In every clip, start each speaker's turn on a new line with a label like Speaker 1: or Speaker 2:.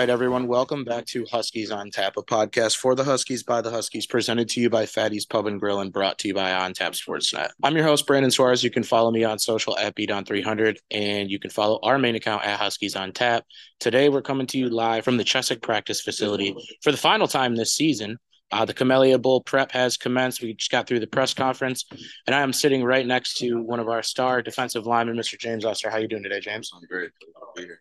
Speaker 1: Right, everyone. Welcome back to Huskies on Tap, a podcast for the Huskies by the Huskies, presented to you by Fatty's Pub and Grill and brought to you by On Tap Sportsnet. I'm your host, Brandon Suarez. You can follow me on social at Bdon300, and you can follow our main account at Huskies on Tap. Today, we're coming to you live from the Chessick practice facility for the final time this season. Uh, the Camellia Bowl prep has commenced. We just got through the press conference, and I am sitting right next to one of our star defensive linemen, Mr. James Ester. How are you doing today, James?
Speaker 2: I'm great. Be here.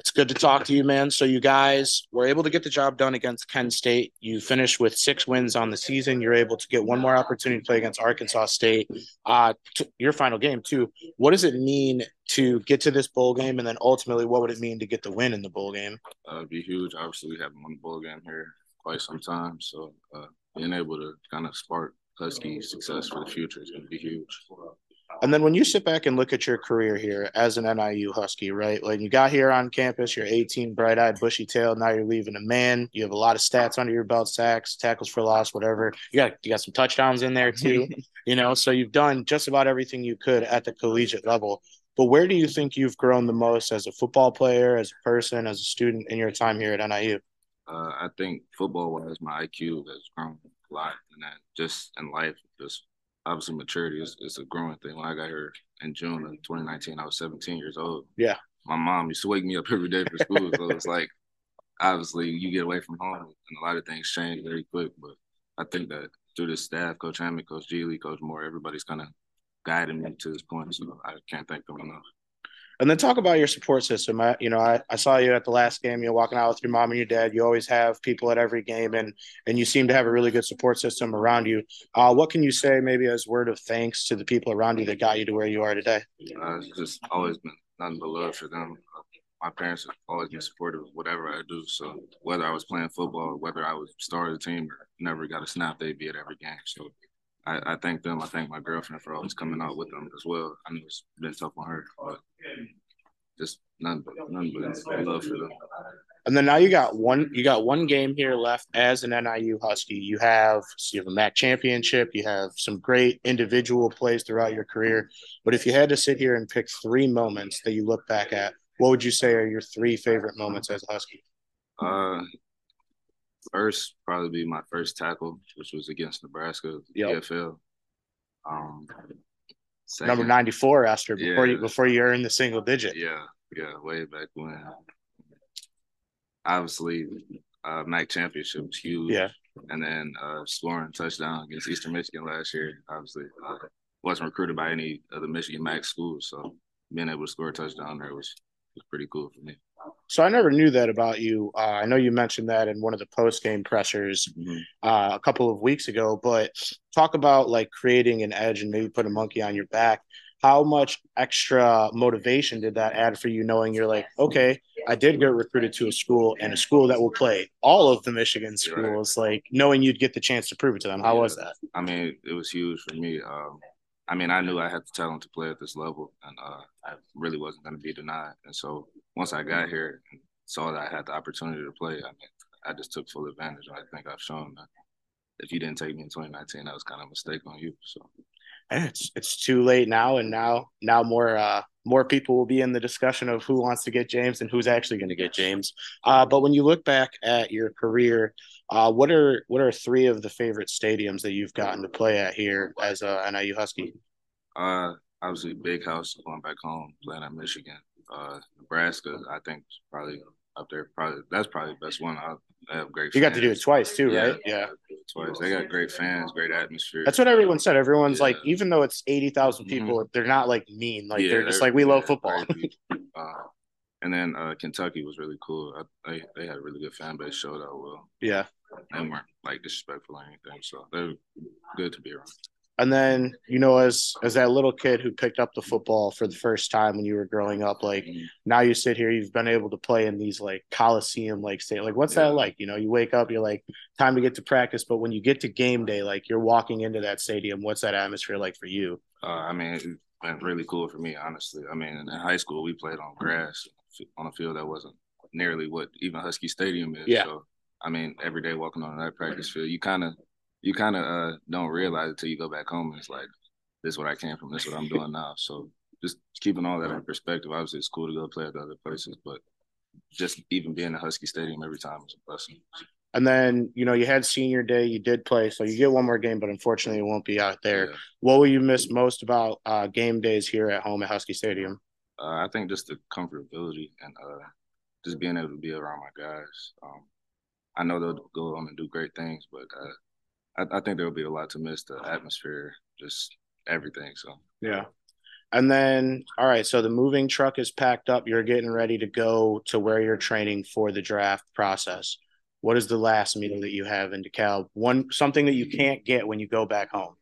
Speaker 1: It's good to talk to you, man. So you guys were able to get the job done against Kent State. You finished with six wins on the season. You're able to get one more opportunity to play against Arkansas State. Uh, your final game too. What does it mean to get to this bowl game, and then ultimately, what would it mean to get the win in the bowl game?
Speaker 2: Uh, it'd be huge. Obviously, we haven't won the bowl game here quite some time, so uh, being able to kind of spark Husky success for the future is going to be huge.
Speaker 1: And then when you sit back and look at your career here as an NIU Husky, right? Like you got here on campus, you're 18, bright eyed, bushy tailed. Now you're leaving a man. You have a lot of stats under your belt, sacks, tackles for loss, whatever. You got you got some touchdowns in there too. you know, so you've done just about everything you could at the collegiate level. But where do you think you've grown the most as a football player, as a person, as a student in your time here at NIU?
Speaker 2: Uh, I think football wise, my IQ has grown a lot, and that just in life, just obviously maturity is, is a growing thing. When I got here in June of 2019, I was 17 years old.
Speaker 1: Yeah.
Speaker 2: My mom used to wake me up every day for school. so it's like, obviously, you get away from home and a lot of things change very quick. But I think that through the staff, Coach Hammock, Coach G Coach Moore, everybody's kind of guiding me to this point. So I can't thank them enough.
Speaker 1: And then talk about your support system. I, you know, I, I saw you at the last game. You're walking out with your mom and your dad. You always have people at every game, and and you seem to have a really good support system around you. Uh, what can you say, maybe as word of thanks to the people around you that got you to where you are today?
Speaker 2: Uh, it's just always been nothing but love for them. My parents have always been supportive of whatever I do. So whether I was playing football, whether I was starting the team, or never got a snap, they'd be at every game. So I, I, thank them. I thank my girlfriend for always coming out with them as well. I know it's been tough on her, but just none, none but love for them.
Speaker 1: And then now you got one you got one game here left as an NIU Husky. You have so you have a MAC championship, you have some great individual plays throughout your career. But if you had to sit here and pick three moments that you look back at, what would you say are your three favorite moments as a Husky?
Speaker 2: Uh first probably be my first tackle, which was against Nebraska, yep. TFL. Um
Speaker 1: Second. Number 94, Ester, before yeah. you before you earn the single digit.
Speaker 2: Yeah, yeah, way back when. Obviously, uh MAC championship was huge.
Speaker 1: Yeah.
Speaker 2: And then uh scoring touchdown against Eastern Michigan last year. Obviously, uh, wasn't recruited by any of the Michigan MAC schools, so being able to score a touchdown there was was pretty cool for me.
Speaker 1: So I never knew that about you. Uh, I know you mentioned that in one of the post game pressers mm-hmm. uh, a couple of weeks ago, but talk about like creating an edge and maybe put a monkey on your back. How much extra motivation did that add for you, knowing you're like, okay, I did get recruited to a school and a school that will play all of the Michigan schools, right. like knowing you'd get the chance to prove it to them. How yeah. was that?
Speaker 2: I mean, it was huge for me. Um, I mean, I knew I had the talent to play at this level, and uh, I really wasn't going to be denied. And so once I got here and saw that I had the opportunity to play, I mean, I just took full advantage. And I think I've shown that if you didn't take me in 2019, that was kind of a mistake on you. So
Speaker 1: it's it's too late now, and now now more uh, more people will be in the discussion of who wants to get James and who's actually going to get James. Uh, but when you look back at your career, uh, what are what are three of the favorite stadiums that you've gotten to play at here as a NIU Husky?
Speaker 2: Uh, obviously, Big House going back home, playing at Michigan. Uh, Nebraska, I think probably up there. Probably that's probably the best one. I, have great.
Speaker 1: You fans. got to do it twice too, yeah, right?
Speaker 2: Yeah, twice. They got great fans, great atmosphere.
Speaker 1: That's what everyone said. Everyone's yeah. like, even though it's eighty thousand mm-hmm. people, mm-hmm. they're not like mean. Like yeah, they're just like we love football.
Speaker 2: uh, and then uh, Kentucky was really cool. I, they they had a really good fan base. Showed out well.
Speaker 1: Yeah,
Speaker 2: they weren't like disrespectful or anything, so they're good to be around.
Speaker 1: And then, you know, as as that little kid who picked up the football for the first time when you were growing up, like mm-hmm. now you sit here, you've been able to play in these like Coliseum like state. Like, what's yeah. that like? You know, you wake up, you're like, time to get to practice. But when you get to game day, like you're walking into that stadium, what's that atmosphere like for you?
Speaker 2: Uh, I mean, it's been really cool for me, honestly. I mean, in high school, we played on grass on a field that wasn't nearly what even Husky Stadium is.
Speaker 1: Yeah.
Speaker 2: So, I mean, every day walking on that practice field, you kind of you kind of uh, don't realize it until you go back home and it's like, this is what I came from, this is what I'm doing now. So just keeping all that in perspective. Obviously, it's cool to go play at other places, but just even being in Husky Stadium every time is a blessing.
Speaker 1: And then, you know, you had senior day, you did play, so you get one more game, but unfortunately, it won't be out there. Yeah. What will you miss most about uh, game days here at home at Husky Stadium?
Speaker 2: Uh, I think just the comfortability and uh, just being able to be around my guys. Um, I know they'll go on and do great things, but uh, I, I think there will be a lot to miss the atmosphere, just everything. So,
Speaker 1: yeah. And then, all right, so the moving truck is packed up. You're getting ready to go to where you're training for the draft process what is the last meal that you have in DeKalb? One something that you can't get when you go back home.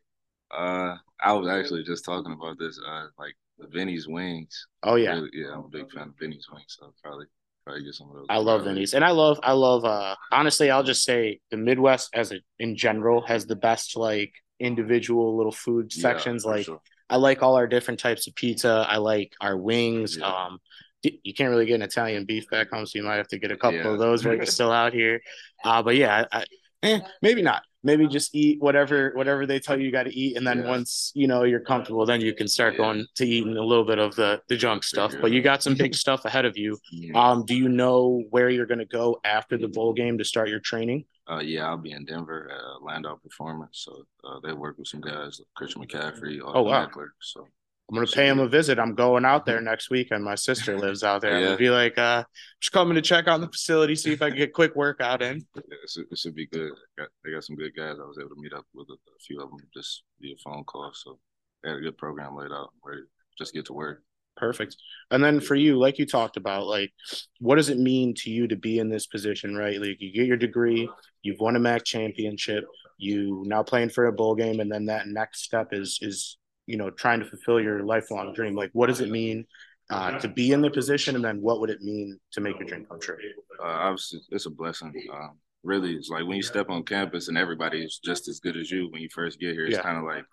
Speaker 2: Uh, I was actually just talking about this. Uh, like the Vinny's wings.
Speaker 1: Oh yeah,
Speaker 2: really, yeah. I'm a big fan of Vinny's wings, so probably probably get some of those.
Speaker 1: I love the Vinny's, and I love I love. Uh, honestly, I'll just say the Midwest as a in general has the best like individual little food sections. Yeah, like sure. I like all our different types of pizza. I like our wings. Yeah. Um, you can't really get an Italian beef back home, so you might have to get a couple yeah. of those while you're still out here. Uh, but yeah, I, eh, maybe not. Maybe just eat whatever whatever they tell you you got to eat, and then yeah. once you know you're comfortable, then you can start yeah. going to eating a little bit of the the junk stuff. But you got some big stuff ahead of you. Um, do you know where you're going to go after the bowl game to start your training?
Speaker 2: Uh, yeah, I'll be in Denver at Landow Performance. So uh, they work with some guys, like Christian McCaffrey,
Speaker 1: oh wow, Ekeler, so I'm gonna pay him a visit. I'm going out there next week, and my sister lives out there. Yeah. I'm gonna be like, uh, just coming to check on the facility, see if I can get a quick workout in.
Speaker 2: Yeah, it, should, it should be good. Got, they got some good guys. I was able to meet up with a, a few of them just via phone call. So they had a good program laid out. Ready, just get to work.
Speaker 1: Perfect. And then for you, like you talked about, like what does it mean to you to be in this position, right? Like you get your degree, you've won a MAC championship, you now playing for a bowl game, and then that next step is is you know trying to fulfill your lifelong dream like what does it mean uh, to be in the position and then what would it mean to make your dream come true?
Speaker 2: Uh, obviously it's a blessing. Um, really it's like when you step on campus and everybody is just as good as you when you first get here it's yeah. kind of like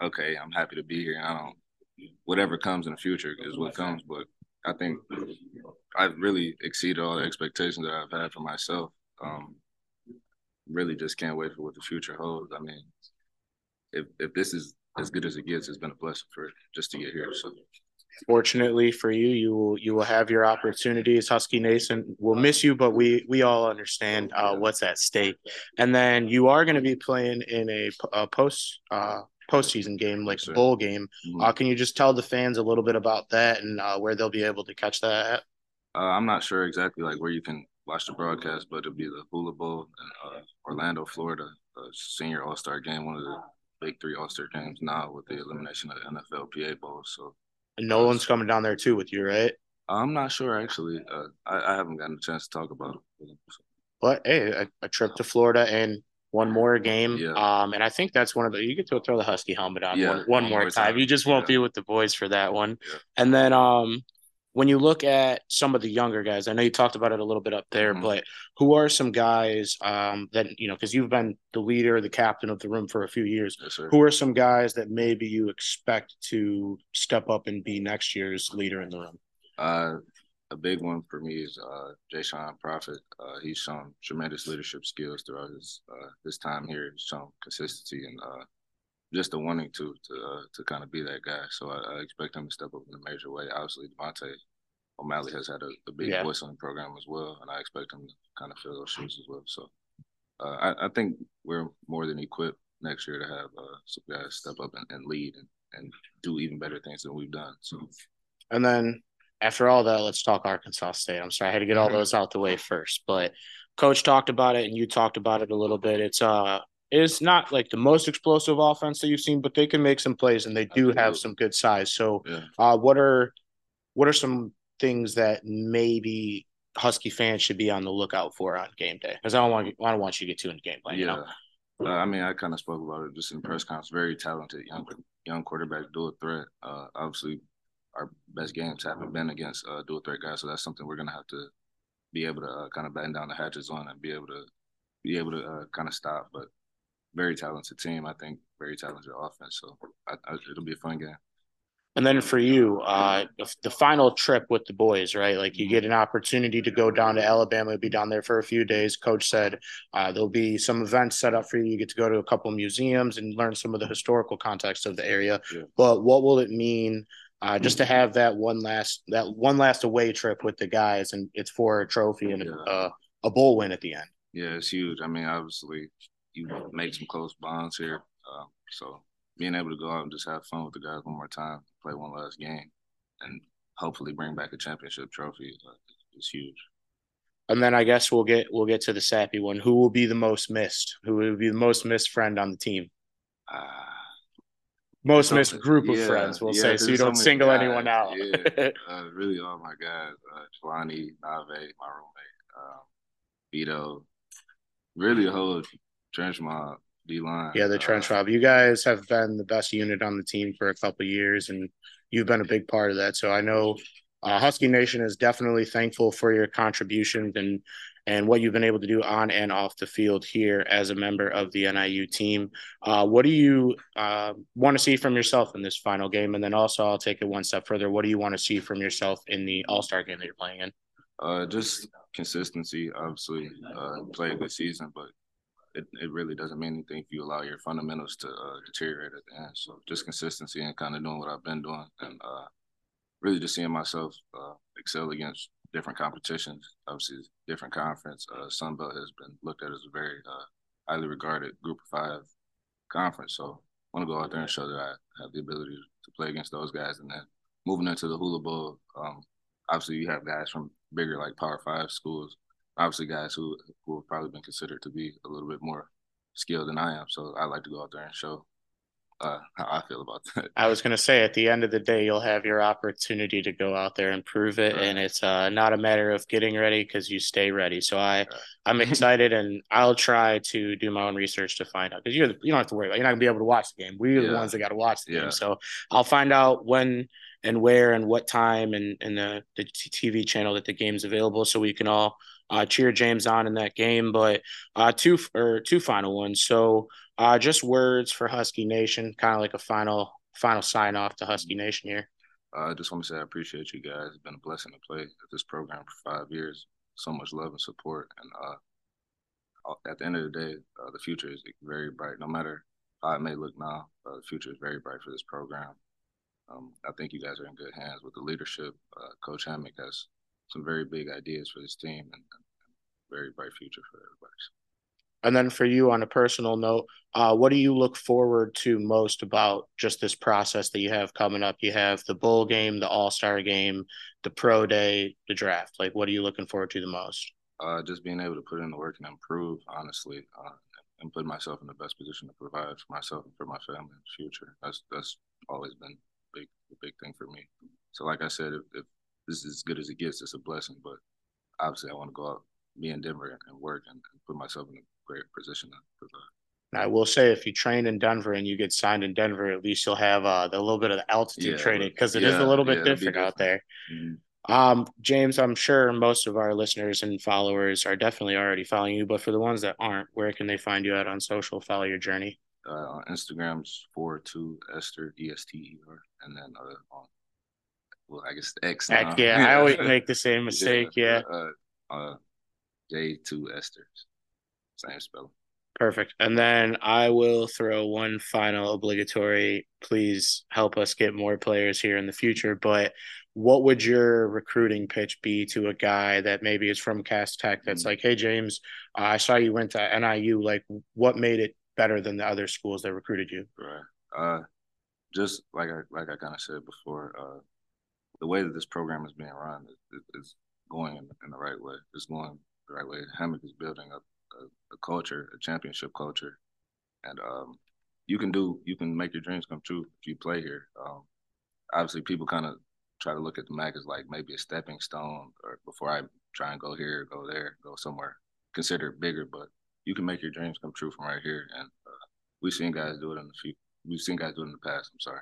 Speaker 2: okay i'm happy to be here. I don't whatever comes in the future is what comes but i think i've really exceeded all the expectations that i've had for myself. Um, really just can't wait for what the future holds. I mean if if this is as good as it gets. It's been a blessing for just to get here. So
Speaker 1: fortunately for you, you will you will have your opportunities. Husky Nation will miss you, but we we all understand uh, what's at stake. And then you are going to be playing in a, a post uh, postseason game, like a bowl game. Mm-hmm. Uh, can you just tell the fans a little bit about that and uh, where they'll be able to catch that? At?
Speaker 2: Uh, I'm not sure exactly like where you can watch the broadcast, but it'll be the Hula Bowl in uh, Orlando, Florida, senior All Star game, one of the big three All Star games now with the elimination of the NFLPA Bowl. So
Speaker 1: and Nolan's coming down there too with you, right?
Speaker 2: I'm not sure actually. Uh, I, I, haven't gotten a chance to talk about it.
Speaker 1: But hey, a, a, trip to Florida and one more game. Yeah. Um, and I think that's one of the you get to throw the Husky helmet on yeah, one, one, one, more, time. time. You just won't yeah. be with the boys for that one. And then um when you look at some of the younger guys, I know you talked about it a little bit up there, mm-hmm. but who are some guys um, that you know because you've been the leader, the captain of the room for a few years? Yes, who are some guys that maybe you expect to step up and be next year's leader in the room?
Speaker 2: Uh, a big one for me is uh, Jay-Sean Prophet. Uh, he's shown tremendous leadership skills throughout his uh, his time here. He's shown consistency and uh, just the wanting to to uh, to kind of be that guy. So I, I, expect him to step up in a major way. Obviously, Devontae O'Malley has had a, a big yeah. voice on the program as well, and I expect him to kind of fill those shoes as well. So uh, I, I, think we're more than equipped next year to have uh, some guys step up and, and lead and, and do even better things than we've done. So,
Speaker 1: and then after all that, let's talk Arkansas State. I'm sorry I had to get all mm-hmm. those out the way first, but coach talked about it and you talked about it a little bit. It's uh it's not like the most explosive offense that you've seen, but they can make some plays and they do Absolutely. have some good size. So, yeah. uh, what are what are some things that maybe Husky fans should be on the lookout for on game day? Because I don't want I don't want you to get too into game plan. Yeah. You know?
Speaker 2: Uh, I mean, I kind of spoke about it just in press conference. Very talented young young quarterback, dual threat. Uh, obviously, our best games haven't been against uh, dual threat guys, so that's something we're gonna have to be able to uh, kind of batten down the hatches on and be able to be able to uh, kind of stop. But very talented team. I think very talented offense. So I, I, it'll be a fun game.
Speaker 1: And then for you, uh, the final trip with the boys, right? Like you get an opportunity to go down to Alabama, be down there for a few days. Coach said uh, there'll be some events set up for you. You get to go to a couple museums and learn some of the historical context of the area. Yeah. But what will it mean uh, just to have that one last that one last away trip with the guys, and it's for a trophy and yeah. a, a bowl win at the end.
Speaker 2: Yeah, it's huge. I mean, obviously, you make some close bonds here, um, so being able to go out and just have fun with the guys one more time, play one last game, and hopefully bring back a championship trophy uh, is huge.
Speaker 1: And then I guess we'll get we'll get to the sappy one. Who will be the most missed? Who will be the most missed friend on the team? Uh, most missed group of yeah, friends, we'll yeah, say, so you don't single guys, anyone out.
Speaker 2: yeah, uh, really all my guys, uh, Nave, my roommate, uh, Vito, really a whole trench mob, D line.
Speaker 1: Yeah, the trench uh, mob. You guys have been the best unit on the team for a couple years, and you've been a big part of that. So I know uh, Husky Nation is definitely thankful for your contributions and and what you've been able to do on and off the field here as a member of the NIU team. Uh, what do you uh, want to see from yourself in this final game? And then also, I'll take it one step further. What do you want to see from yourself in the All Star game that you're playing in?
Speaker 2: Uh, just consistency. Obviously, uh, play a good season, but it, it really doesn't mean anything if you allow your fundamentals to uh, deteriorate at the end. So just consistency and kind of doing what I've been doing, and uh, really just seeing myself uh, excel against different competitions. Obviously, different conference. Uh, Sun Belt has been looked at as a very uh, highly regarded Group of Five conference. So I want to go out there and show that I have the ability to play against those guys. And then moving into the Hula Bowl, um, obviously you have guys from bigger like Power Five schools. Obviously, guys who who have probably been considered to be a little bit more skilled than I am. So I like to go out there and show uh, how I feel about that.
Speaker 1: I was going to say, at the end of the day, you'll have your opportunity to go out there and prove it, right. and it's uh, not a matter of getting ready because you stay ready. So I, right. I'm excited, and I'll try to do my own research to find out because you're you don't have to worry about. You're not gonna be able to watch the game. We're yeah. the ones that got to watch the yeah. game. So I'll find out when and where and what time and and the the TV channel that the game's available, so we can all uh, cheer James on in that game. But uh, two or two final ones. So uh, just words for Husky Nation, kind of like a final final sign off to Husky Nation here.
Speaker 2: Uh, I just want to say I appreciate you guys. It's been a blessing to play at this program for five years. So much love and support, and uh, at the end of the day, uh, the future is very bright. No matter how it may look now, uh, the future is very bright for this program. Um, I think you guys are in good hands with the leadership. Coach Hammock has some very big ideas for this team, and, and very bright future for everybody.
Speaker 1: And then for you, on a personal note, uh, what do you look forward to most about just this process that you have coming up? You have the bowl game, the All Star game, the pro day, the draft. Like, what are you looking forward to the most?
Speaker 2: Uh, just being able to put in the work and improve, honestly, uh, and put myself in the best position to provide for myself and for my family in the future. That's that's always been a big a big thing for me. So, like I said, if, if this is as good as it gets, it's a blessing. But obviously, I want to go out, be in Denver, and work and, and put myself in a great position to provide.
Speaker 1: I will say, if you train in Denver and you get signed in Denver, at least you'll have uh, the little bit of the altitude yeah, training because it yeah, is a little bit yeah, different, different, out there. Mm-hmm. Um, James, I'm sure most of our listeners and followers are definitely already following you, but for the ones that aren't, where can they find you at on social? Follow your journey.
Speaker 2: Uh, on Instagram's four two Ester E S T E R, and then uh, on well, I guess X.
Speaker 1: X yeah, I always make the same mistake. Yeah.
Speaker 2: Uh, uh, J two Ester. Same spelling.
Speaker 1: Perfect. And then I will throw one final obligatory. Please help us get more players here in the future. But what would your recruiting pitch be to a guy that maybe is from Cass Tech that's mm-hmm. like, hey, James, uh, I saw you went to NIU. Like, what made it better than the other schools that recruited you?
Speaker 2: Right. Uh, just like I like I kind of said before, uh, the way that this program is being run is, is going in, in, the right way. It's going the right way. Hammock is building up a, a culture, a championship culture, and um, you can do you can make your dreams come true if you play here. Um, obviously, people kind of try to look at the MAC as like maybe a stepping stone, or before I try and go here, go there, go somewhere, consider bigger. But you can make your dreams come true from right here, and uh, we've seen guys do it in the few. We've seen guys do it in the past. I'm sorry.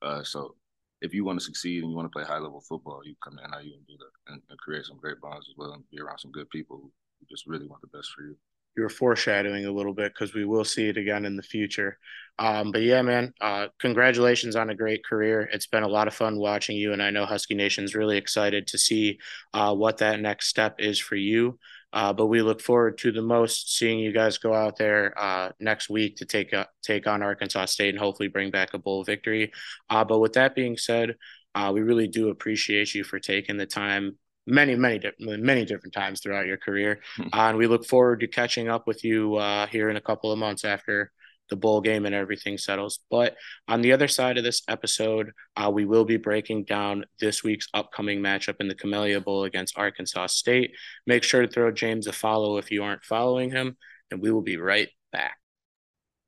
Speaker 2: Uh, so if you want to succeed and you want to play high level football, you come how you can do that and, and, create some great bonds as well and be around some good people who just really want the best for you
Speaker 1: You're foreshadowing a little bit because we will see it again in the future. Um, but yeah, man, uh, congratulations on a great career. It's been a lot of fun watching you, and I know Husky Nation's really excited to see uh, what that next step is for you. Uh, but we look forward to the most seeing you guys go out there uh, next week to take take on Arkansas State and hopefully bring back a bowl victory. Uh, but with that being said, Uh, we really do appreciate you for taking the time many, many, many different times throughout your career. Uh, and we look forward to catching up with you uh, here in a couple of months after the bowl game and everything settles. But on the other side of this episode, uh, we will be breaking down this week's upcoming matchup in the Camellia Bowl against Arkansas State. Make sure to throw James a follow if you aren't following him, and we will be right back.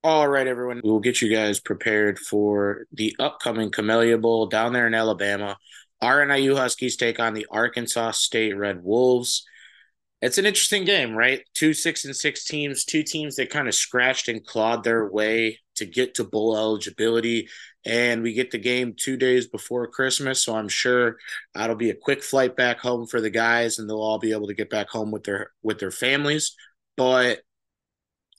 Speaker 1: All right, everyone. We will get you guys prepared for the upcoming Camellia Bowl down there in Alabama. Our NIU Huskies take on the Arkansas State Red Wolves it's an interesting game, right? Two six and six teams, two teams that kind of scratched and clawed their way to get to bowl eligibility. And we get the game two days before Christmas. So I'm sure that'll be a quick flight back home for the guys and they'll all be able to get back home with their with their families. But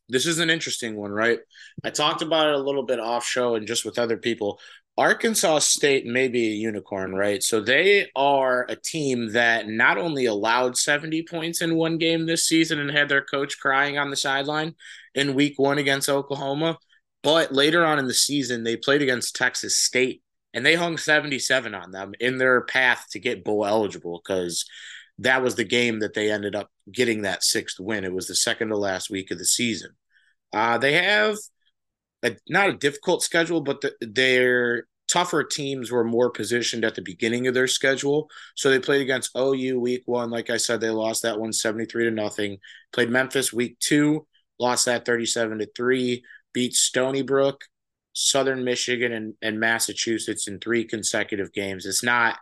Speaker 1: this is an interesting one, right? I talked about it a little bit off show and just with other people. Arkansas State may be a unicorn, right? So they are a team that not only allowed 70 points in one game this season and had their coach crying on the sideline in week one against Oklahoma, but later on in the season, they played against Texas State and they hung 77 on them in their path to get bowl eligible because that was the game that they ended up getting that sixth win. It was the second to last week of the season. Uh, they have a, not a difficult schedule, but the, their tougher teams were more positioned at the beginning of their schedule. So they played against OU week one. Like I said, they lost that one 73 to nothing. Played Memphis week two, lost that 37 to three, beat Stony Brook, Southern Michigan, and, and Massachusetts in three consecutive games. It's not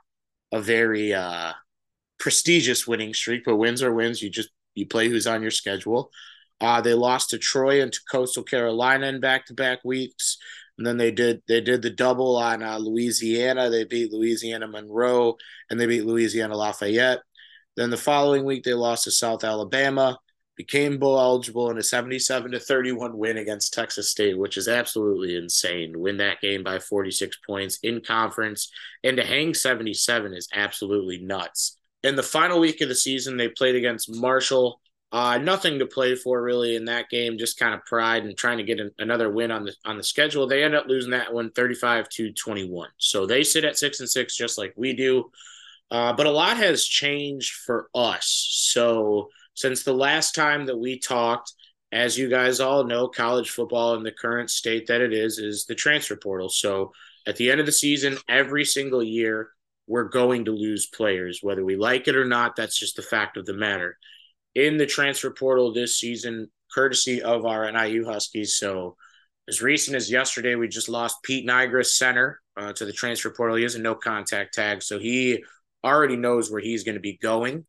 Speaker 1: a very uh, prestigious winning streak, but wins are wins. You just you play who's on your schedule. Uh, they lost to Troy and to Coastal Carolina in back-to-back weeks, and then they did they did the double on uh, Louisiana. They beat Louisiana Monroe and they beat Louisiana Lafayette. Then the following week they lost to South Alabama, became bowl eligible in a 77 to 31 win against Texas State, which is absolutely insane. Win that game by 46 points in conference and to hang 77 is absolutely nuts. In the final week of the season, they played against Marshall uh, nothing to play for really in that game, just kind of pride and trying to get an, another win on the on the schedule. They end up losing that one 35 to 21. So they sit at six and six just like we do. Uh, but a lot has changed for us. So since the last time that we talked, as you guys all know, college football in the current state that it is is the transfer portal. So at the end of the season, every single year, we're going to lose players, whether we like it or not. That's just the fact of the matter in the transfer portal this season, courtesy of our NIU Huskies. So, as recent as yesterday, we just lost Pete Nygra, center, uh, to the transfer portal. He has a no contact tag, so he already knows where he's going to be going.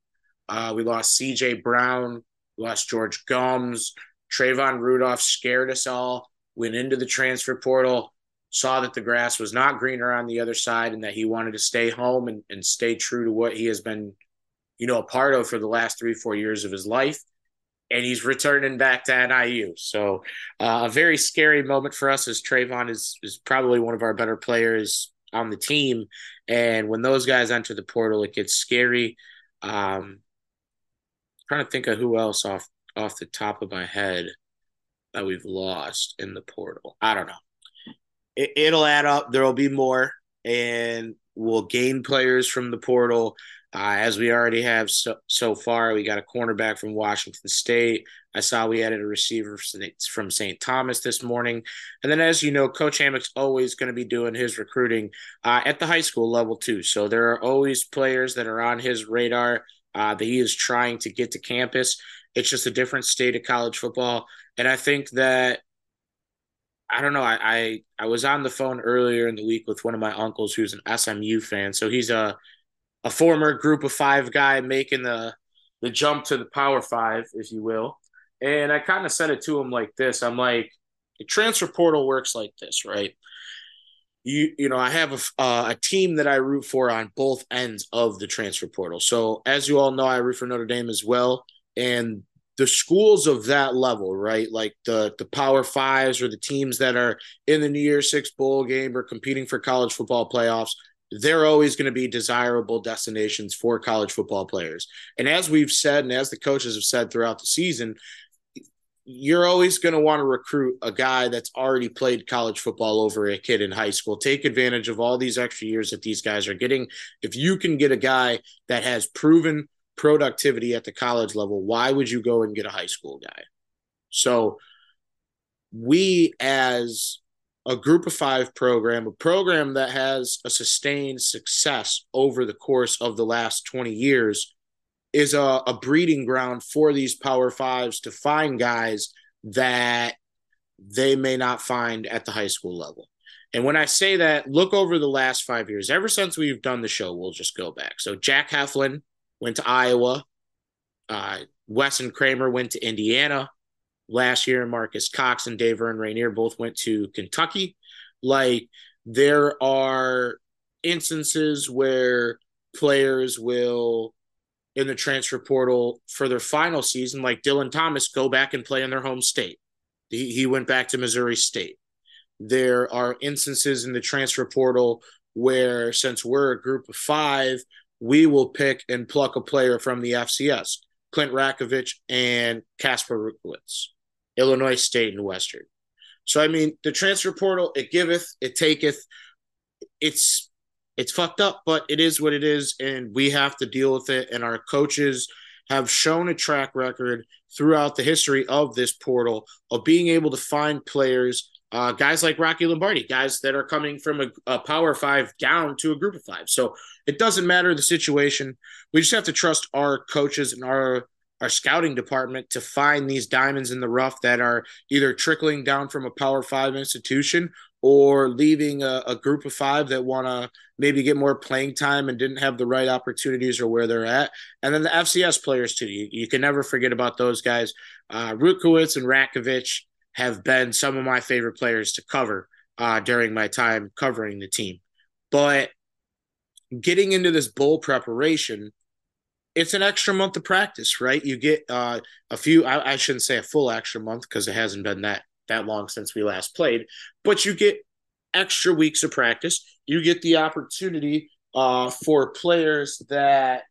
Speaker 1: Uh, we lost CJ Brown, lost George Gumbs, Trayvon Rudolph scared us all, went into the transfer portal, saw that the grass was not greener on the other side and that he wanted to stay home and, and stay true to what he has been you know, a part of for the last three, four years of his life. And he's returning back to NIU. So uh, a very scary moment for us as Trayvon is, is probably one of our better players on the team. And when those guys enter the portal, it gets scary. Um, trying to think of who else off off the top of my head that we've lost in the portal. I don't know. It, it'll add up. There will be more, and we'll gain players from the portal. Uh, as we already have so, so far, we got a cornerback from Washington State. I saw we added a receiver from St. Thomas this morning. And then, as you know, Coach Hammock's always going to be doing his recruiting uh, at the high school level, too. So there are always players that are on his radar uh, that he is trying to get to campus. It's just a different state of college football. And I think that I don't know. I, I, I was on the phone earlier in the week with one of my uncles who's an SMU fan. So he's a a former group of five guy making the the jump to the power five, if you will. And I kind of said it to him like this. I'm like, the transfer portal works like this, right? You you know, I have a, uh, a team that I root for on both ends of the transfer portal. So as you all know, I root for Notre Dame as well, and the schools of that level, right? Like the the Power Fives or the teams that are in the New Year's Six bowl game or competing for college football playoffs they're always going to be desirable destinations for college football players. And as we've said, and as the coaches have said throughout the season, you're always going to want to recruit a guy that's already played college football over a kid in high school. Take advantage of all these extra years that these guys are getting. If you can get a guy that has proven productivity at the college level, why would you go and get a high school guy? So, we as a group of five program, a program that has a sustained success over the course of the last 20 years, is a, a breeding ground for these power fives to find guys that they may not find at the high school level. And when I say that, look over the last five years. Ever since we've done the show, we'll just go back. So Jack Heflin went to Iowa. Uh, and Kramer went to Indiana last year. Marcus Cox and Dave and Rainier both went to Kentucky. Like there are instances where players will in the transfer portal for their final season, like Dylan Thomas, go back and play in their home state. He, he went back to Missouri State. There are instances in the transfer portal where, since we're a group of five, we will pick and pluck a player from the FCS Clint Ratkovich and Casper Rukowitz, Illinois State and Western. So, I mean, the transfer portal, it giveth, it taketh. It's it's fucked up, but it is what it is, and we have to deal with it. And our coaches have shown a track record throughout the history of this portal of being able to find players, uh, guys like Rocky Lombardi, guys that are coming from a, a power five down to a group of five. So it doesn't matter the situation. We just have to trust our coaches and our our scouting department to find these diamonds in the rough that are either trickling down from a power five institution or leaving a, a group of five that want to maybe get more playing time and didn't have the right opportunities or where they're at. And then the FCS players, too. You, you can never forget about those guys. Uh, and Ratkovich have been some of my favorite players to cover uh, during my time covering the team. But getting into this bowl preparation, it's an extra month of practice, right? You get uh, a few, I, I shouldn't say a full extra month because it hasn't been that that long since we last played, but you get extra weeks of practice. You get the opportunity uh, for players that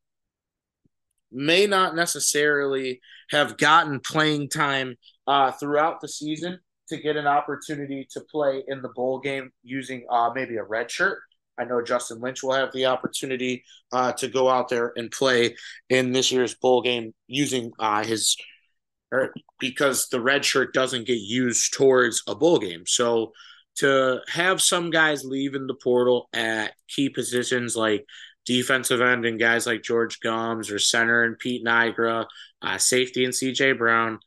Speaker 1: may not necessarily have gotten playing time uh, throughout the season to get an opportunity to play in the bowl game using uh, maybe a red shirt. I know Justin Lynch will have the opportunity uh, to go out there and play in this year's bowl game using uh, his or because the red shirt doesn't get used towards a bowl game. So to have some guys leave in the portal at key positions like defensive end and guys like George Gumbs or center and Pete Nygra, uh, safety and CJ Brown,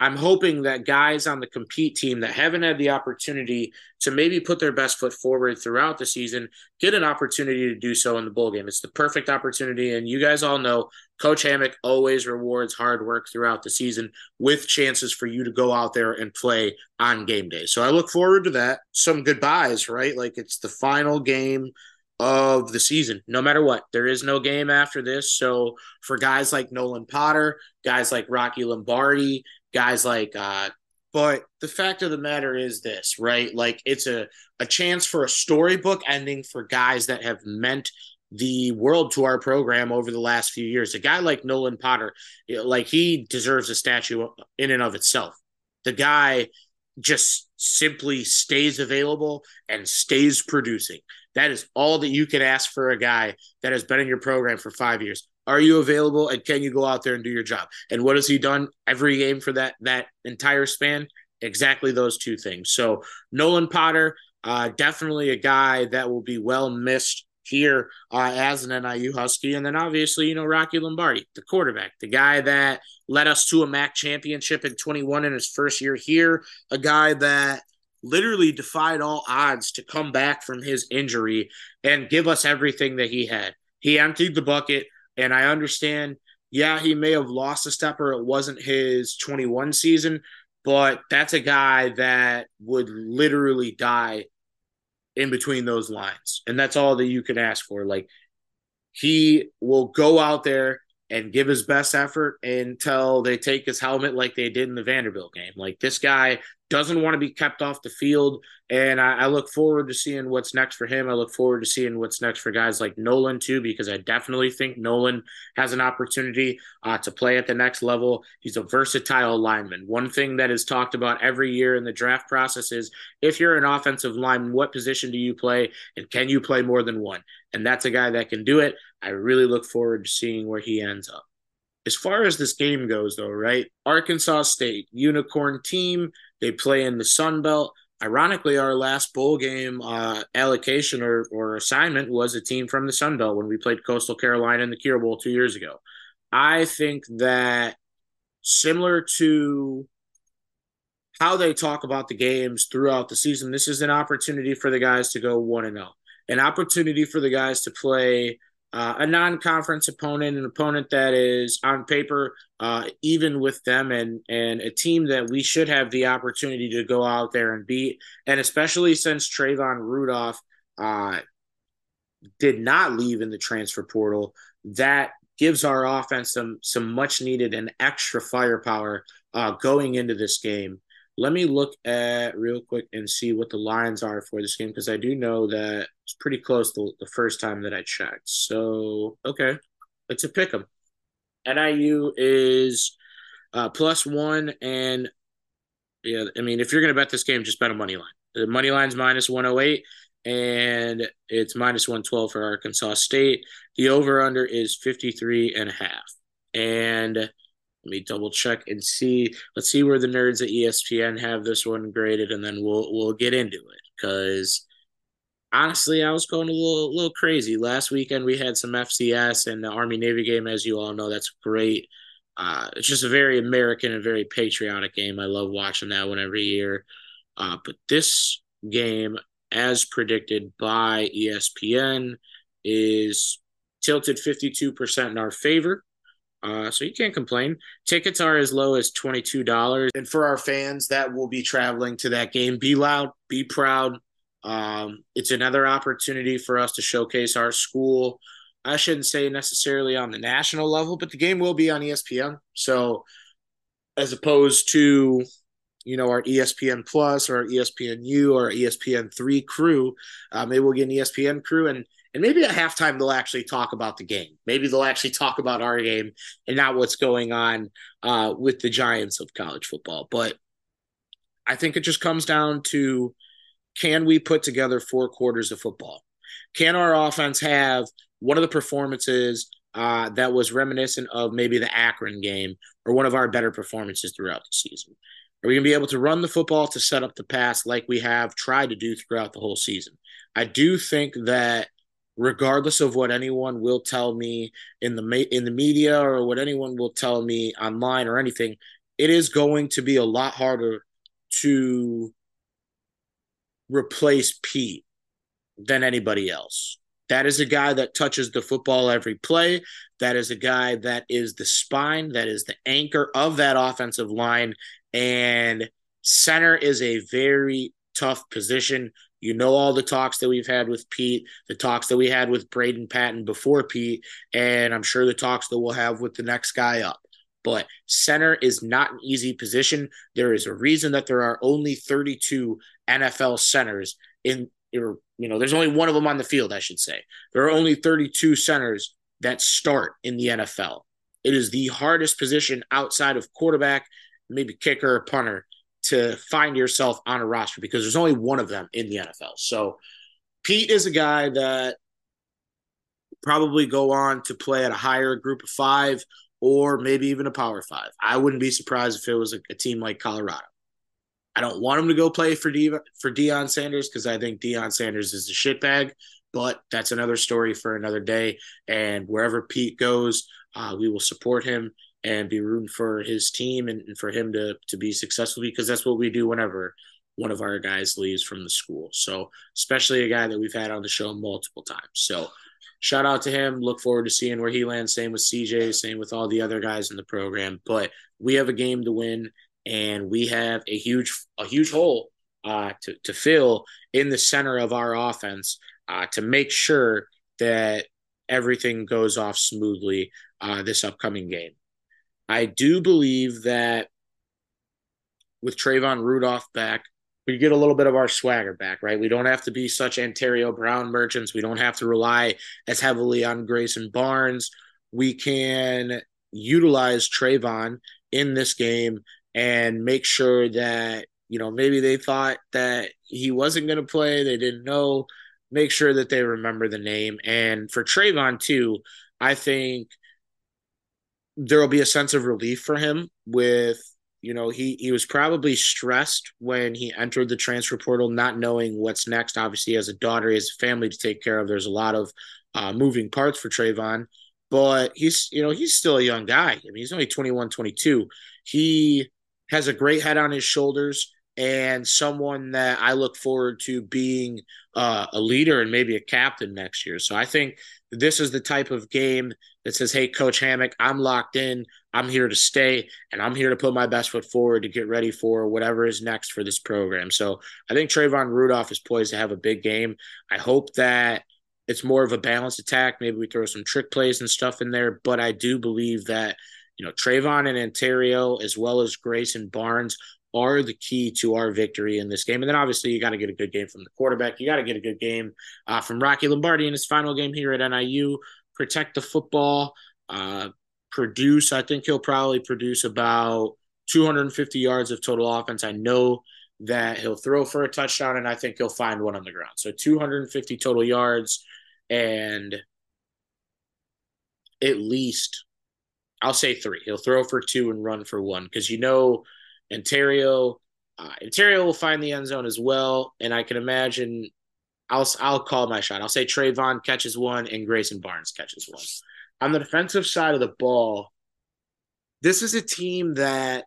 Speaker 1: I'm hoping that guys on the compete team that haven't had the opportunity to maybe put their best foot forward throughout the season get an opportunity to do so in the bowl game. It's the perfect opportunity. And you guys all know Coach Hammock always rewards hard work throughout the season with chances for you to go out there and play on game day. So I look forward to that. Some goodbyes, right? Like it's the final game of the season, no matter what. There is no game after this. So for guys like Nolan Potter, guys like Rocky Lombardi, guys like uh but the fact of the matter is this, right? Like it's a a chance for a storybook ending for guys that have meant the world to our program over the last few years. A guy like Nolan Potter, like he deserves a statue in and of itself. The guy just simply stays available and stays producing. That is all that you can ask for a guy that has been in your program for five years. Are you available and can you go out there and do your job? And what has he done every game for that that entire span? Exactly those two things. So Nolan Potter, uh, definitely a guy that will be well missed here uh, as an NIU Husky. And then obviously, you know, Rocky Lombardi, the quarterback, the guy that led us to a MAC championship in 21 in his first year here, a guy that literally defied all odds to come back from his injury and give us everything that he had. He emptied the bucket. And I understand, yeah, he may have lost a step or it wasn't his 21 season, but that's a guy that would literally die in between those lines. And that's all that you can ask for. Like he will go out there and give his best effort until they take his helmet like they did in the Vanderbilt game. Like this guy doesn't want to be kept off the field. And I, I, look forward to seeing what's next for him. I look forward to seeing what's next for guys like Nolan, too, because I definitely think Nolan has an opportunity uh, to play at the next level. He's a versatile lineman. One thing that is talked about every year in the draft process is if you're an offensive lineman, what position do you play? And can you play more than one? And that's a guy that can do it. I really look forward to seeing where he ends up. As far as this game goes, though, right? Arkansas State, unicorn team. They play in the Sun Belt. Ironically, our last bowl game uh, allocation or, or assignment was a team from the Sun Belt when we played Coastal Carolina in the Cure Bowl two years ago. I think that similar to how they talk about the games throughout the season, this is an opportunity for the guys to go 1 and 0, an opportunity for the guys to play uh, a non-conference opponent, an opponent that is on paper uh, even with them, and and a team that we should have the opportunity to go out there and beat. And especially since Trayvon Rudolph uh, did not leave in the transfer portal, that gives our offense some some much needed and extra firepower uh, going into this game. Let me look at real quick and see what the lines are for this game because I do know that it's pretty close to the first time that I checked. So, okay, it's a pick 'em. NIU is uh, plus one, and yeah, I mean, if you're going to bet this game, just bet a money line. The money line's minus 108, and it's minus 112 for Arkansas State. The over under is 53 and a half. And let me double check and see. Let's see where the nerds at ESPN have this one graded, and then we'll we'll get into it. Because honestly, I was going a little little crazy last weekend. We had some FCS and the Army Navy game, as you all know. That's great. Uh, it's just a very American and very patriotic game. I love watching that one every year. Uh, but this game, as predicted by ESPN, is tilted 52% in our favor. Uh, so you can't complain. Tickets are as low as $22. And for our fans that will be traveling to that game, be loud, be proud. Um, it's another opportunity for us to showcase our school. I shouldn't say necessarily on the national level, but the game will be on ESPN. So as opposed to, you know, our ESPN Plus or ESPN U or ESPN three crew, um, it will get an ESPN crew and and maybe at halftime they'll actually talk about the game. Maybe they'll actually talk about our game and not what's going on uh, with the giants of college football. But I think it just comes down to can we put together four quarters of football? Can our offense have one of the performances uh, that was reminiscent of maybe the Akron game or one of our better performances throughout the season? Are we going to be able to run the football to set up the pass like we have tried to do throughout the whole season? I do think that regardless of what anyone will tell me in the in the media or what anyone will tell me online or anything, it is going to be a lot harder to replace Pete than anybody else. That is a guy that touches the football every play. That is a guy that is the spine, that is the anchor of that offensive line. And center is a very tough position you know all the talks that we've had with Pete, the talks that we had with Braden Patton before Pete, and I'm sure the talks that we'll have with the next guy up. But center is not an easy position. There is a reason that there are only 32 NFL centers in you know, there's only one of them on the field, I should say. There are only 32 centers that start in the NFL. It is the hardest position outside of quarterback, maybe kicker or punter to find yourself on a roster because there's only one of them in the NFL. So Pete is a guy that probably go on to play at a higher group of five or maybe even a power five. I wouldn't be surprised if it was a, a team like Colorado. I don't want him to go play for De- for Deion Sanders because I think Deion Sanders is a shitbag, but that's another story for another day. And wherever Pete goes, uh, we will support him and be rooting for his team and, and for him to to be successful because that's what we do whenever one of our guys leaves from the school. So especially a guy that we've had on the show multiple times. So shout out to him. Look forward to seeing where he lands. Same with CJ, same with all the other guys in the program. But we have a game to win and we have a huge a huge hole uh, to, to fill in the center of our offense uh, to make sure that everything goes off smoothly uh, this upcoming game. I do believe that with Trayvon Rudolph back, we get a little bit of our swagger back, right? We don't have to be such Antario Brown merchants. We don't have to rely as heavily on Grayson Barnes. We can utilize Trayvon in this game and make sure that, you know, maybe they thought that he wasn't going to play, they didn't know. Make sure that they remember the name. And for Trayvon, too, I think there will be a sense of relief for him with you know he he was probably stressed when he entered the transfer portal not knowing what's next obviously he has a daughter he has a family to take care of there's a lot of uh, moving parts for Trayvon but he's you know he's still a young guy I mean he's only 21 22 he has a great head on his shoulders and someone that I look forward to being uh, a leader and maybe a captain next year so I think this is the type of game that says, Hey, Coach Hammock, I'm locked in. I'm here to stay, and I'm here to put my best foot forward to get ready for whatever is next for this program. So I think Trayvon Rudolph is poised to have a big game. I hope that it's more of a balanced attack. Maybe we throw some trick plays and stuff in there, but I do believe that, you know, Trayvon and Antario, as well as Grayson Barnes, are the key to our victory in this game. And then obviously you got to get a good game from the quarterback. You got to get a good game uh, from Rocky Lombardi in his final game here at NIU. Protect the football. Uh, produce. I think he'll probably produce about 250 yards of total offense. I know that he'll throw for a touchdown, and I think he'll find one on the ground. So 250 total yards and at least I'll say three. He'll throw for two and run for one because you know Antario. Uh, Antario will find the end zone as well, and I can imagine. I'll I'll call my shot. I'll say Trayvon catches one and Grayson Barnes catches one. On the defensive side of the ball, this is a team that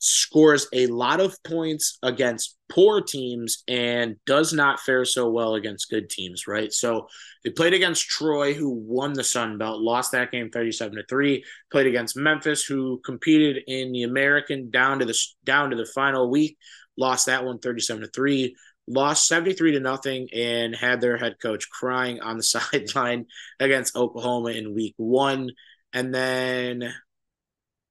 Speaker 1: scores a lot of points against poor teams and does not fare so well against good teams, right? So they played against Troy, who won the Sun Belt, lost that game 37 to 3, played against Memphis, who competed in the American down to the down to the final week, lost that one 37 to 3, lost 73 to nothing and had their head coach crying on the sideline against Oklahoma in week 1 and then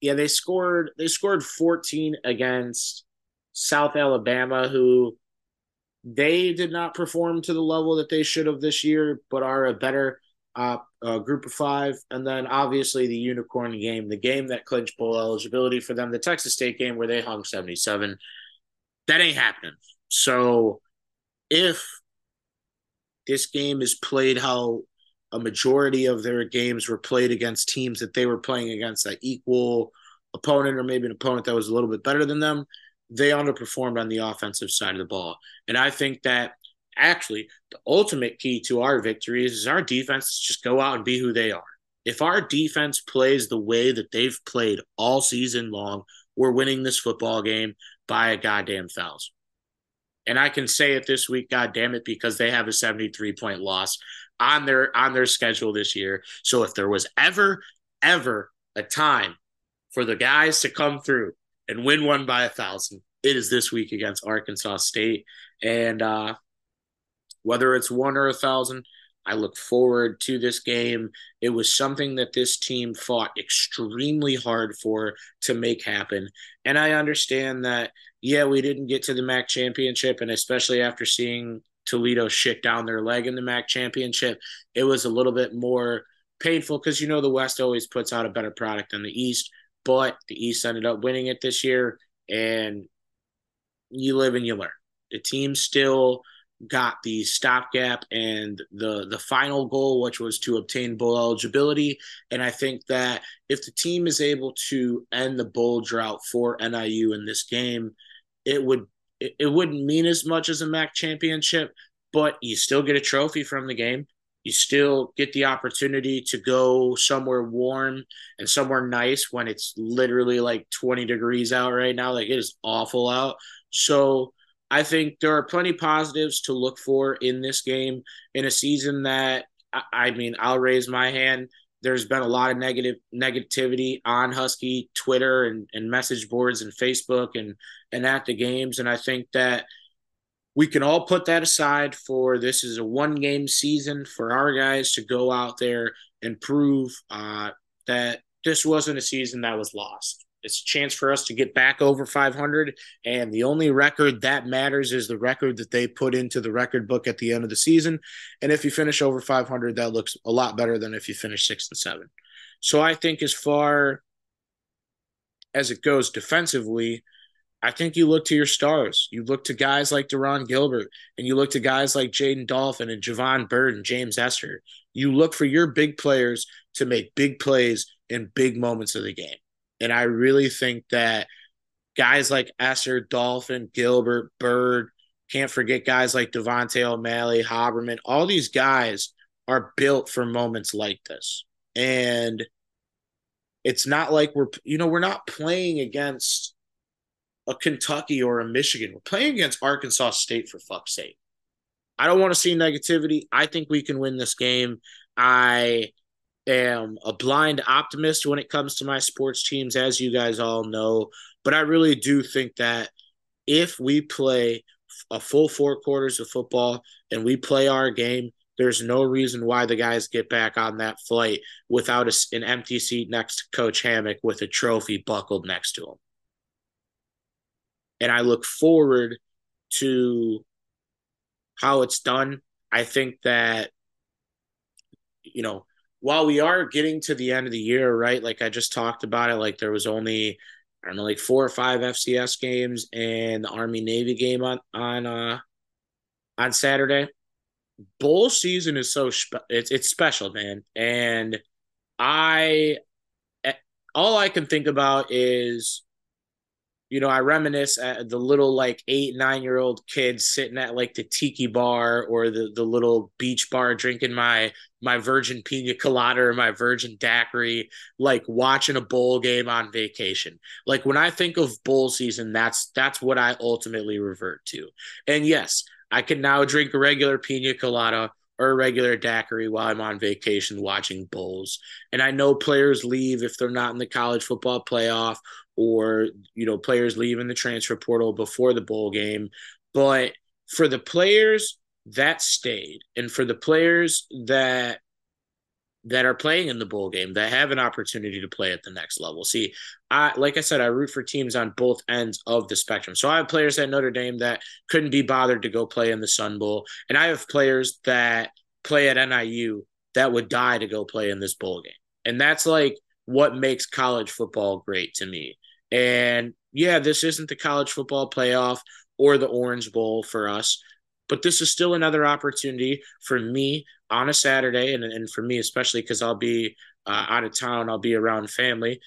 Speaker 1: yeah, they scored they scored 14 against South Alabama, who they did not perform to the level that they should have this year, but are a better uh, uh, group of five. And then obviously the unicorn game, the game that clinched bowl eligibility for them, the Texas State game where they hung 77. That ain't happening. So if this game is played how a majority of their games were played against teams that they were playing against that equal opponent or maybe an opponent that was a little bit better than them, they underperformed on the offensive side of the ball. And I think that actually the ultimate key to our victories is our defense just go out and be who they are. If our defense plays the way that they've played all season long, we're winning this football game by a goddamn thousand. And I can say it this week, God damn it, because they have a 73 point loss on their on their schedule this year. So if there was ever, ever a time for the guys to come through and win one by a thousand, it is this week against Arkansas State. And uh, whether it's one or a thousand, I look forward to this game. It was something that this team fought extremely hard for to make happen. And I understand that, yeah, we didn't get to the MAC championship. And especially after seeing Toledo shit down their leg in the MAC championship, it was a little bit more painful because you know the West always puts out a better product than the East, but the East ended up winning it this year, and you live and you learn. The team still got the stopgap and the the final goal, which was to obtain bowl eligibility. And I think that if the team is able to end the bowl drought for NIU in this game, it would it, it wouldn't mean as much as a MAC championship, but you still get a trophy from the game. You still get the opportunity to go somewhere warm and somewhere nice when it's literally like 20 degrees out right now. Like it is awful out. So I think there are plenty positives to look for in this game in a season that I mean, I'll raise my hand there's been a lot of negative negativity on Husky Twitter and, and message boards and Facebook and and at the games. And I think that we can all put that aside for this is a one game season for our guys to go out there and prove uh, that this wasn't a season that was lost. It's a chance for us to get back over 500. And the only record that matters is the record that they put into the record book at the end of the season. And if you finish over 500, that looks a lot better than if you finish six and seven. So I think as far as it goes defensively, I think you look to your stars. You look to guys like De'Ron Gilbert, and you look to guys like Jaden Dolphin and Javon Bird and James Ester. You look for your big players to make big plays in big moments of the game. And I really think that guys like Ester, Dolphin, Gilbert, Bird, can't forget guys like Devontae O'Malley, Haberman, all these guys are built for moments like this. And it's not like we're, you know, we're not playing against a Kentucky or a Michigan. We're playing against Arkansas State for fuck's sake. I don't want to see negativity. I think we can win this game. I am a blind optimist when it comes to my sports teams, as you guys all know. But I really do think that if we play a full four quarters of football and we play our game, there's no reason why the guys get back on that flight without a, an empty seat next to Coach Hammock with a trophy buckled next to him. And I look forward to how it's done. I think that, you know, while we are getting to the end of the year, right? Like I just talked about it, like there was only I don't know, like four or five FCS games and the Army Navy game on on uh on Saturday. Bowl season is so spe- it's it's special, man, and I eh, all I can think about is you know, I reminisce at the little like eight, nine year old kids sitting at like the tiki bar or the the little beach bar drinking my my virgin pina colada or my virgin daiquiri, like watching a bowl game on vacation. Like when I think of bowl season, that's that's what I ultimately revert to. And yes, I can now drink a regular pina colada or a regular daiquiri while I'm on vacation watching bowls. And I know players leave if they're not in the college football playoff or you know players leaving the transfer portal before the bowl game but for the players that stayed and for the players that that are playing in the bowl game that have an opportunity to play at the next level. See, I like I said, I root for teams on both ends of the spectrum. So I have players at Notre Dame that couldn't be bothered to go play in the Sun Bowl, and I have players that play at NIU that would die to go play in this bowl game. And that's like what makes college football great to me. And yeah, this isn't the college football playoff or the Orange Bowl for us, but this is still another opportunity for me on a Saturday, and, and for me especially because I'll be uh, out of town, I'll be around family,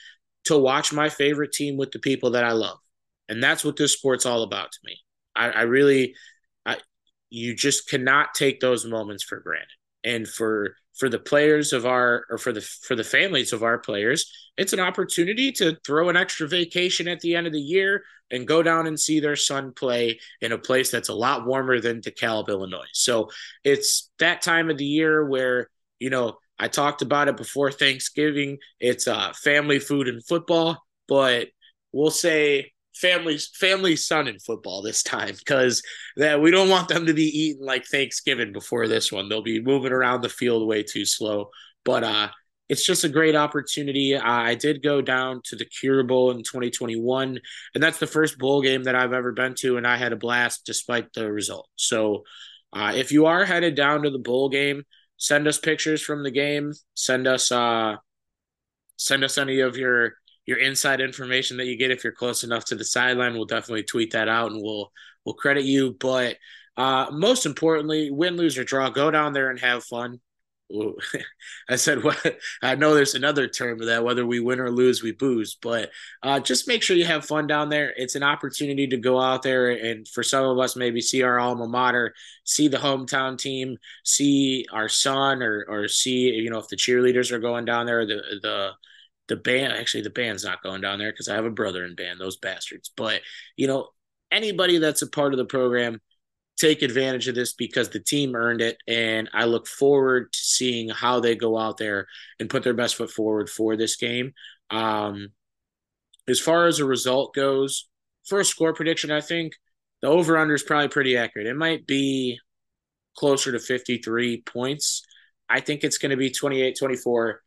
Speaker 1: to watch my favorite team with the people that I love, and that's what this sport's all about to me. I, I really, I, you just cannot take those moments for granted, and for for the players of our or for the for the families of our players it's an opportunity to throw an extra vacation at the end of the year and go down and see their son play in a place that's a lot warmer than DeKalb, Illinois. So it's that time of the year where, you know, I talked about it before Thanksgiving. It's uh, family food and football, but we'll say family's family son in football this time because that we don't want them to be eating like Thanksgiving before this one. They'll be moving around the field way too slow. But uh it's just a great opportunity. I did go down to the Cure Bowl in 2021, and that's the first bowl game that I've ever been to, and I had a blast despite the result. So, uh, if you are headed down to the bowl game, send us pictures from the game. Send us uh, send us any of your your inside information that you get if you're close enough to the sideline. We'll definitely tweet that out, and we'll we'll credit you. But uh, most importantly, win, lose, or draw, go down there and have fun. I said, what? I know there's another term of that. Whether we win or lose, we booze. But uh, just make sure you have fun down there. It's an opportunity to go out there and, for some of us, maybe see our alma mater, see the hometown team, see our son, or or see you know if the cheerleaders are going down there, the the the band. Actually, the band's not going down there because I have a brother in band. Those bastards. But you know anybody that's a part of the program take advantage of this because the team earned it. And I look forward to seeing how they go out there and put their best foot forward for this game. Um, as far as the result goes, for a score prediction, I think the over under is probably pretty accurate. It might be closer to 53 points. I think it's going to be 28 24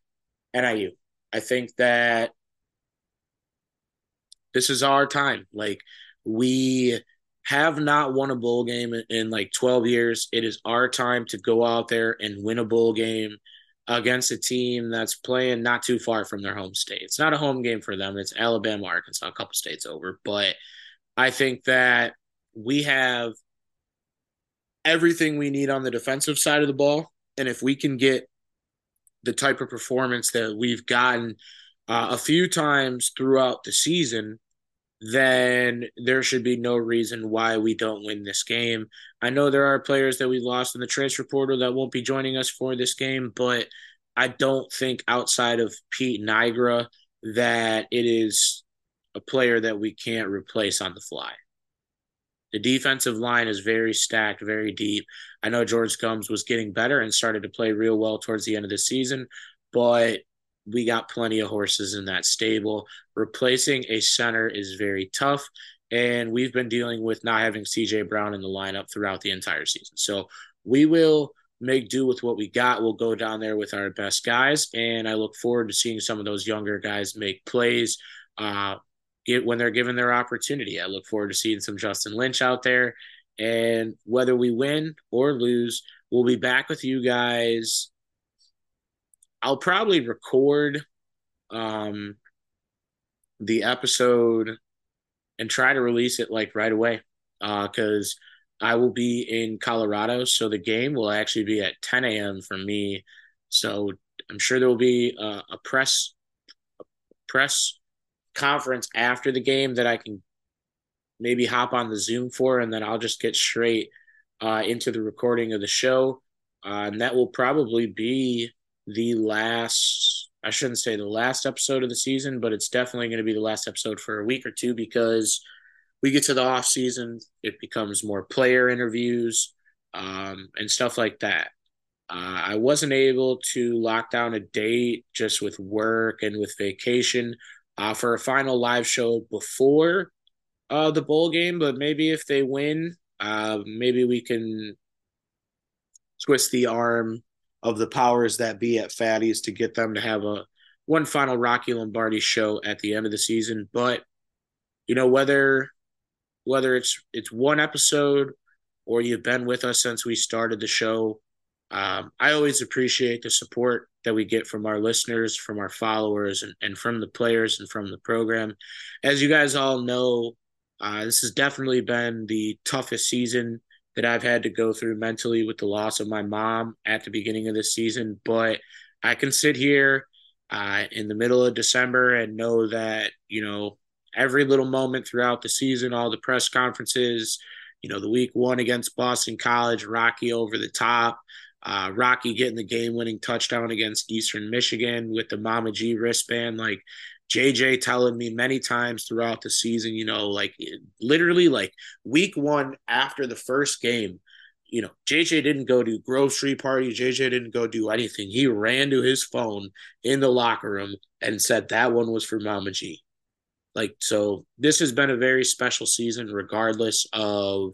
Speaker 1: NIU. I think that this is our time. Like, we have not won a bowl game in, in like 12 years. It is our time to go out there and win a bowl game against a team that's playing not too far from their home state. It's not a home game for them. It's Alabama, Arkansas, a couple states over. But I think that we have everything we need on the defensive side of the ball. And if we can get the type of performance that we've gotten uh, a few times throughout the season, then there should be no reason why we don't win this game. I know there are players that we lost in the transfer portal that won't be joining us for this game, but I don't think outside of Pete Nygra that it is a player that we can't replace on the fly. The defensive line is very stacked, very deep. I know George Gumbs was getting better and started to play real well towards the end of the season, but we got plenty of horses in that stable. Replacing a center is very tough. And we've been dealing with not having CJ Brown in the lineup throughout the entire season. So we will make do with what we got. We'll go down there with our best guys. And I look forward to seeing some of those younger guys make plays. Uh, get when they're given their opportunity. I look forward to seeing some Justin Lynch out there. And whether we win or lose, we'll be back with you guys. I'll probably record um, the episode and try to release it like right away because uh, I will be in Colorado. So the game will actually be at 10 a.m. for me. So I'm sure there will be a, a press a press conference after the game that I can maybe hop on the Zoom for, and then I'll just get straight uh, into the recording of the show. Uh, and that will probably be the last, I shouldn't say the last episode of the season, but it's definitely going to be the last episode for a week or two because we get to the off season, it becomes more player interviews um, and stuff like that. Uh, I wasn't able to lock down a date just with work and with vacation uh, for a final live show before uh, the bowl game. But maybe if they win, uh, maybe we can twist the arm of the powers that be at Fatty's to get them to have a one final Rocky Lombardi show at the end of the season. But you know whether whether it's it's one episode or you've been with us since we started the show, um, I always appreciate the support that we get from our listeners, from our followers, and, and from the players and from the program. As you guys all know, uh, this has definitely been the toughest season that I've had to go through mentally with the loss of my mom at the beginning of the season. But I can sit here uh, in the middle of December and know that, you know, every little moment throughout the season, all the press conferences, you know, the week one against Boston College, Rocky over the top, uh, Rocky getting the game winning touchdown against Eastern Michigan with the Mama G wristband. Like JJ telling me many times throughout the season, you know, like literally like week one after the first game, you know, JJ didn't go to grocery party. JJ didn't go do anything. He ran to his phone in the locker room and said that one was for Mama G. Like, so this has been a very special season, regardless of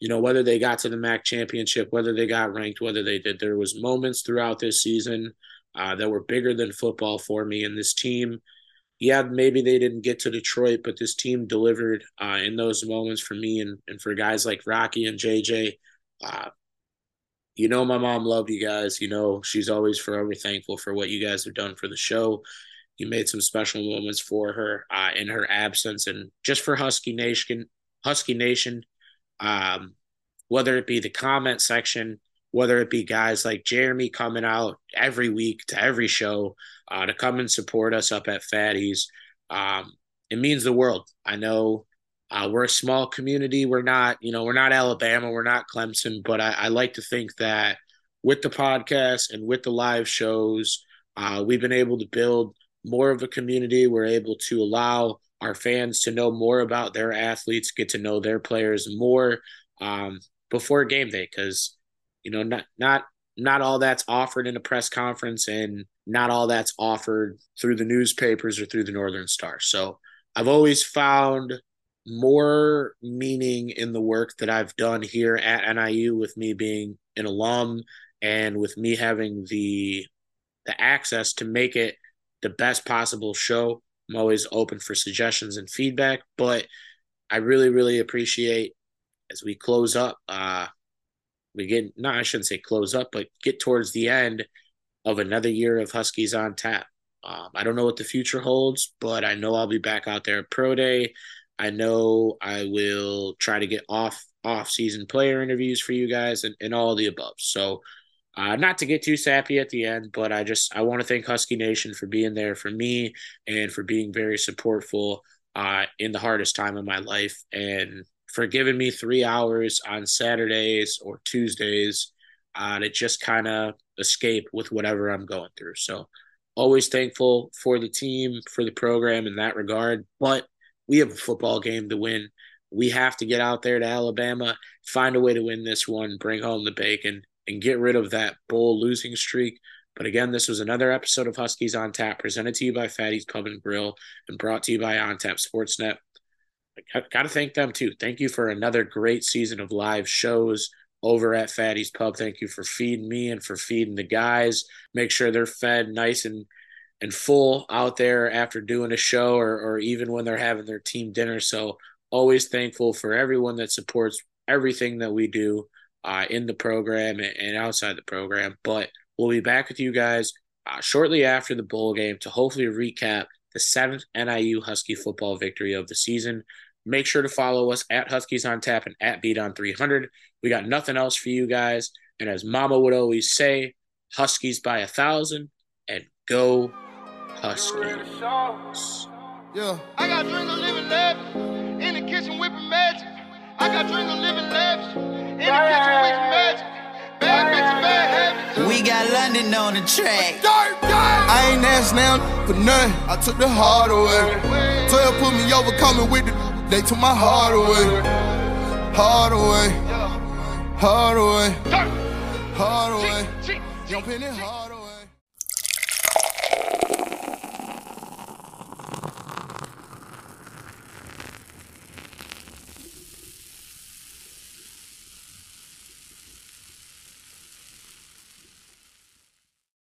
Speaker 1: you know whether they got to the MAC championship, whether they got ranked, whether they did. There was moments throughout this season uh, that were bigger than football for me, and this team. Yeah, maybe they didn't get to Detroit, but this team delivered uh, in those moments for me and, and for guys like Rocky and JJ. Uh, you know, my mom loved you guys. You know, she's always forever thankful for what you guys have done for the show. You made some special moments for her uh, in her absence, and just for Husky Nation. Husky Nation, um, whether it be the comment section, whether it be guys like Jeremy coming out every week to every show uh, to come and support us up at Fatty's. Um, it means the world. I know uh, we're a small community. We're not, you know, we're not Alabama. We're not Clemson, but I, I like to think that with the podcast and with the live shows, uh, we've been able to build more of a community. We're able to allow our fans to know more about their athletes, get to know their players more um, before game day, because you know not not not all that's offered in a press conference, and not all that's offered through the newspapers or through the Northern Star. So I've always found more meaning in the work that I've done here at NIU with me being an alum and with me having the the access to make it the best possible show. I'm always open for suggestions and feedback, but I really, really appreciate as we close up, uh, we get not I shouldn't say close up, but get towards the end of another year of Huskies on tap. Um, I don't know what the future holds, but I know I'll be back out there at pro day. I know I will try to get off off season player interviews for you guys and, and all the above. So uh, not to get too sappy at the end, but I just I want to thank Husky Nation for being there for me and for being very supportful uh, in the hardest time of my life and for giving me three hours on Saturdays or Tuesdays uh, to just kind of escape with whatever I'm going through. So always thankful for the team, for the program in that regard. But we have a football game to win. We have to get out there to Alabama, find a way to win this one, bring home the bacon, and get rid of that bull losing streak. But again, this was another episode of Huskies on Tap, presented to you by Fatty's Pub and Grill and brought to you by On Tap Sportsnet. I got to thank them too. Thank you for another great season of live shows over at Fatty's Pub. Thank you for feeding me and for feeding the guys. Make sure they're fed nice and and full out there after doing a show or, or even when they're having their team dinner. So always thankful for everyone that supports everything that we do uh, in the program and outside the program. But we'll be back with you guys uh, shortly after the bowl game to hopefully recap the seventh NIU Husky football victory of the season. Make sure to follow us at Huskies on Tap and at Bdon300. We got nothing else for you guys. And as Mama would always say, Huskies by a thousand and go Huskies.
Speaker 3: Yeah. I got dreams of living lavish in the kitchen whipping magic. I got dreams of living lavish in the kitchen whipping magic. Bad bitch, bad habits.
Speaker 4: We got London on the track.
Speaker 3: I ain't asked now for nothing. I took the heart away. 12 put me over, coming with it. They took my heart away. Hard away. Hard away. Hard away. Jumping it hard.